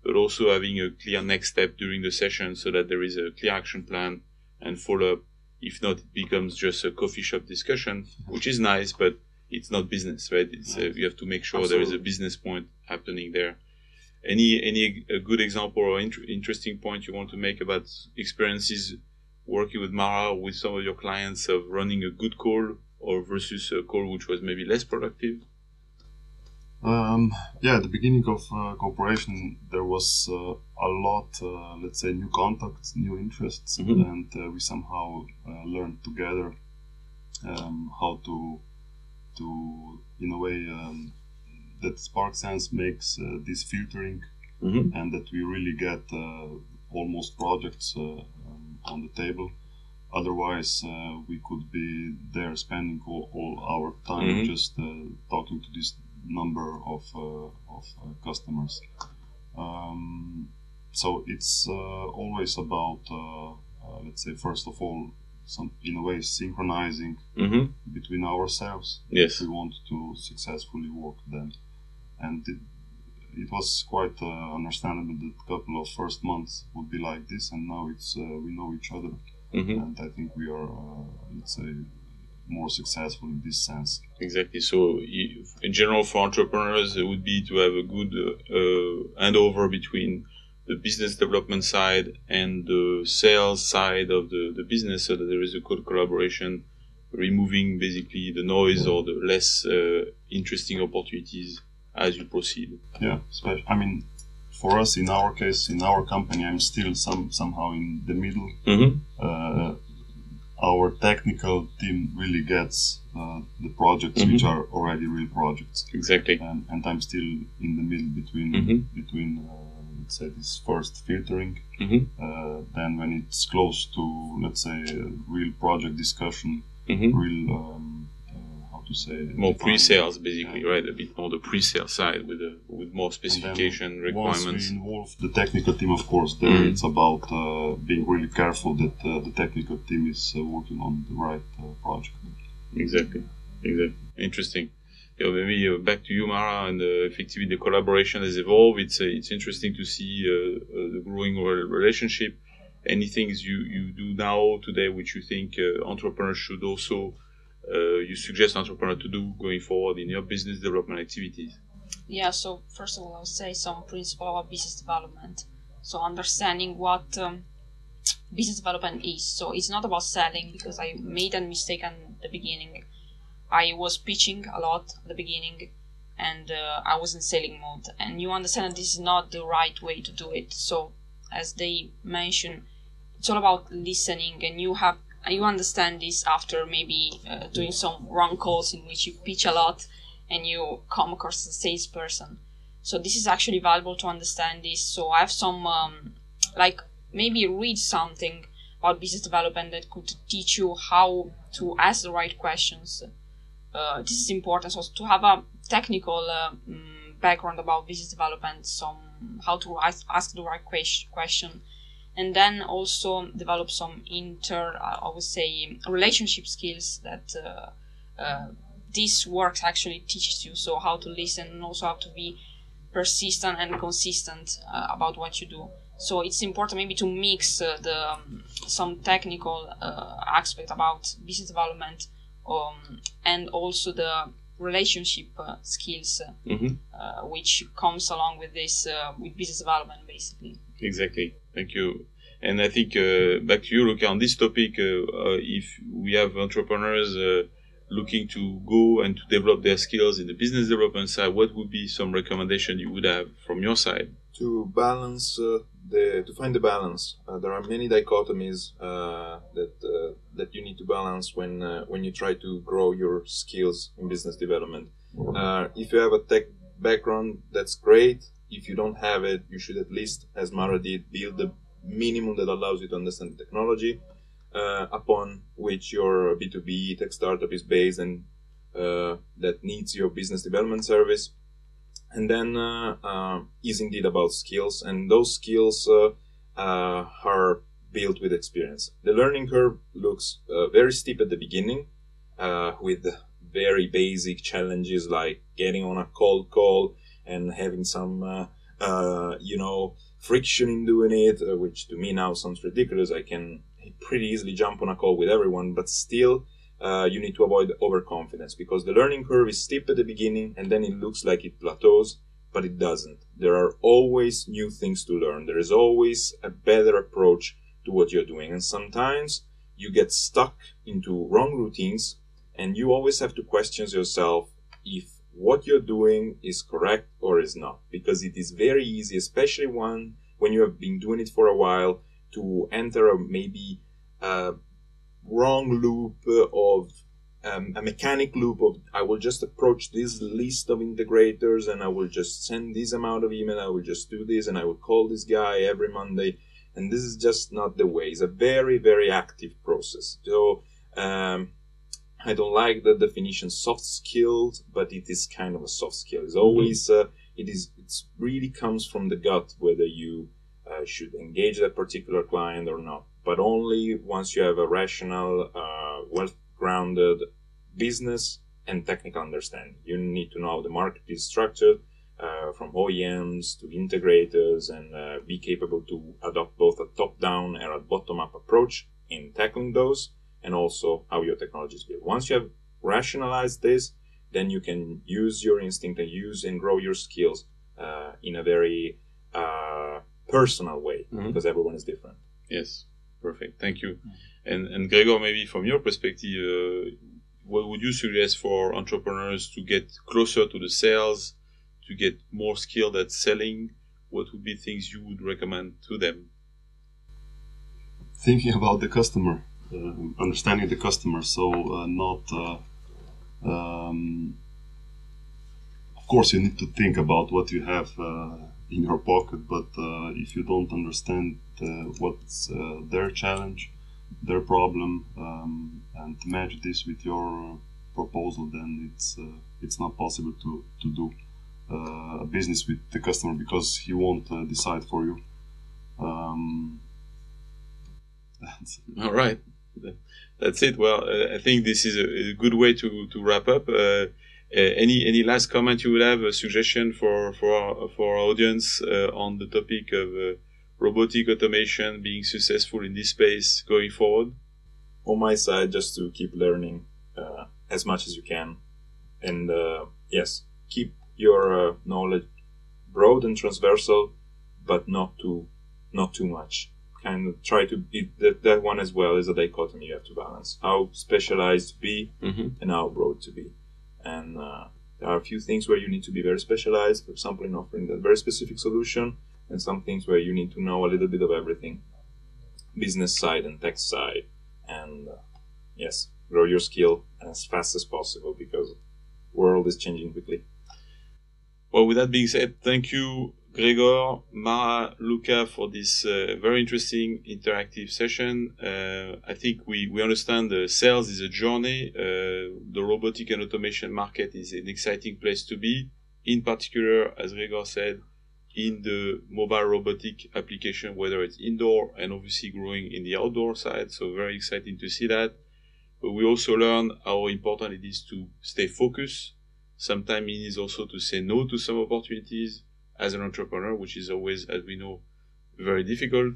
but also having a clear next step during the session so that there is a clear action plan and follow up. If not, it becomes just a coffee shop discussion, which is nice, but it's not business, right? It's uh, you have to make sure Absolutely. there is a business point happening there. Any any a good example or inter- interesting point you want to make about experiences working with Mara with some of your clients of running a good call or versus a call which was maybe less productive?
Um, yeah, at the beginning of uh, cooperation, there was uh, a lot, uh, let's say, new contacts, new interests, mm-hmm. and uh, we somehow uh, learned together um, how to to in a way um, that SparkSense makes uh, this filtering mm-hmm. and that we really get uh, almost projects uh, um, on the table. Otherwise, uh, we could be there spending all, all our time mm-hmm. just uh, talking to this number of, of customers. Um, so it's always about, let's say, first of all, some in a way synchronizing mm-hmm. between ourselves.
Yes.
If we want to successfully work then and it, it was quite uh, understandable that a couple of first months would be like this and now it's uh, we know each other. Mm-hmm. and i think we are uh, let's say more successful in this sense.
Exactly. So in general for entrepreneurs it would be to have a good uh, handover between the business development side and the sales side of the, the business so that there is a good collaboration, removing basically the noise or the less uh, interesting opportunities as you proceed.
Yeah, I mean, for us in our case, in our company, I'm still some somehow in the middle. Mm-hmm. Uh, our technical team really gets uh, the projects mm-hmm. which are already real projects.
Exactly.
And, and I'm still in the middle between mm-hmm. between uh, let's say this first filtering mm-hmm. uh, then when it's close to let's say real project discussion mm-hmm. real um, uh, how to say
more pre-sales basically yeah. right a bit more the pre-sale side with with more specification requirements once
we involve the technical team of course there mm-hmm. it's about uh, being really careful that uh, the technical team is uh, working on the right uh, project
exactly exactly interesting know, maybe uh, back to you, Mara, and uh, effectively the collaboration has evolved. It's uh, it's interesting to see uh, uh, the growing relationship. Any things you, you do now today which you think uh, entrepreneurs should also you suggest entrepreneurs to do going forward in your business development activities?
Yeah. So first of all, I'll say some principle of business development. So understanding what um, business development is. So it's not about selling because I made a mistake at the beginning I was pitching a lot at the beginning and uh, I was in selling mode. And you understand that this is not the right way to do it. So, as they mentioned, it's all about listening, and you have you understand this after maybe uh, doing some wrong calls in which you pitch a lot and you come across a salesperson. So this is actually valuable to understand this. So I have some um, like maybe read something about business development that could teach you how to ask the right questions uh, this is important so to have a technical uh, mm, background about business development some how to ask, ask the right question and then also develop some inter uh, i would say relationship skills that uh, uh, this work actually teaches you so how to listen and also how to be persistent and consistent uh, about what you do. So it's important maybe to mix uh, the um, some technical aspect about business development um, and also the relationship uh, skills
Mm-hmm.
uh, which comes along with this uh, with business development basically.
Exactly. Thank you. And I think uh, back to you, Luca, on this topic, uh, uh, if we have entrepreneurs uh, looking to go and to develop their skills in the business development side, what would be some recommendation you would have from your side?
to balance uh, the to find the balance. Uh, there are many dichotomies uh, that uh, that you need to balance when uh, when you try to grow your skills in business development. Uh, if you have a tech background, that's great. If you don't have it, you should at least, as Mara did, build the minimum that allows you to understand the technology uh, upon which your B2B tech startup is based and uh, that needs your business development service and then uh, uh, is indeed about skills and those skills are built with experience the learning curve looks uh, very steep at the beginning uh, with very basic challenges like getting on a cold call and having some uh, uh, you know friction in doing it uh, which to me now sounds ridiculous i can pretty easily jump on a call with everyone but still uh, you need to avoid overconfidence because the learning curve is steep at the beginning and then it looks like it plateaus, but it doesn't. There are always new things to learn. There is always a better approach to what you're doing. And sometimes you get stuck into wrong routines and you always have to question yourself if what you're doing is correct or is not. Because it is very easy, especially one when you have been doing it for a while, to enter a maybe uh, wrong loop of um, a mechanic loop of I will just approach this list of integrators and I will just send this amount of email. I will just do this and I will call this guy every Monday. And this is just not the way. It's a very very active process. So um, I don't like the definition soft skills, but it is kind of a soft skill. It's always uh, it is it's really comes from the gut whether you uh, should engage that particular client or not but only once you have a rational, uh, well-grounded business and technical understanding. You need to know how the market is structured, uh, from OEMs to integrators, and uh, be capable to adopt both a top-down and a bottom-up approach in tackling those, and also how your technology is built. Once you have rationalized this, then you can use your instinct and use and grow your skills uh, in a very uh, personal way
Mhm.
because everyone is different.
Yes, perfect. Thank you. And and Gregor, maybe from your perspective, uh, what would you suggest for entrepreneurs to get closer to the sales, to get more skilled at selling? What would be things you would recommend to them?
thinking about the customer, um understanding the customer. So uh, not, uh, um, of course, you need to think about what you have uh, in your pocket. But uh, if you don't understand uh, what's uh, their challenge, their problem, um, and match this with your proposal, then it's uh, it's not possible to to do uh, a business with the customer because he won't uh, decide for you. Um, that's
All right. That's it. Well, uh, I think this is a, a good way to, to wrap up. Uh, uh, any any last comment you would have, a suggestion for for our, for our audience uh, on the topic of uh, robotic automation being successful in this space going forward?
on my side just to keep learning uh, as much as you can and uh, yes keep your uh, knowledge broad and transversal but not too not too much. Kind of try to be that, that one as well is a dichotomy you have to balance. How specialized to be
Mm-hmm.
and how broad to be. And uh, there are a few things where you need to be very specialized. For example in offering that very specific solution and some things where you need to know a little bit of everything. Business side and tech side and uh, yes grow your skill as fast as possible because world is changing quickly
Well, with that being said, thank you, Gregor, Mara, Luca, for this uh, very interesting interactive session. Uh, I think we, we understand the sales is a journey. Uh, the robotic and automation market is an exciting place to be. In particular, as Gregor said, in the mobile robotic application, whether it's indoor and obviously growing in the outdoor side. So very exciting to see that. But we also learn how important it is to stay focused Sometimes it is also to say no to some opportunities, as an entrepreneur, which is always, as we know, very difficult.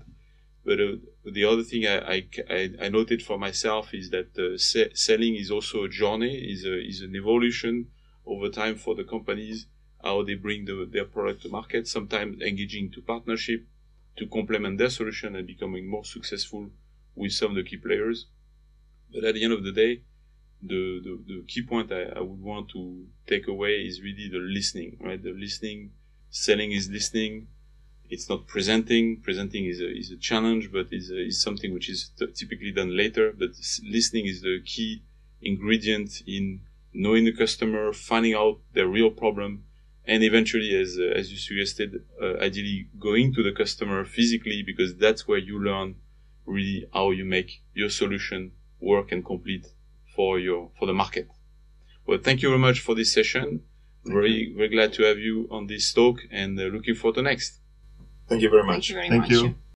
But uh, the other thing I, I, I, noted for myself is that uh, se- selling is also a journey, is a, is an evolution over time for the companies, how they bring the, their product to market, sometimes engaging to partnership to complement their solution and becoming more successful with some of the key players. But at the end of the day, the, the, the key point I, I would want to take away is really the listening, right? The listening, selling is listening. It's not presenting. Presenting is a, is a challenge, but is, is something which is t- typically done later. But listening is the key ingredient in knowing the customer, finding out their real problem, and eventually, as, uh, as you suggested, uh, ideally going to the customer physically because that's where you learn really how you make your solution work and complete for your for the market. Well, thank you very much for this session. Very very glad to have you on this talk and uh, looking for the next.
Thank you very much.
Thank you very
Thank
much.
you.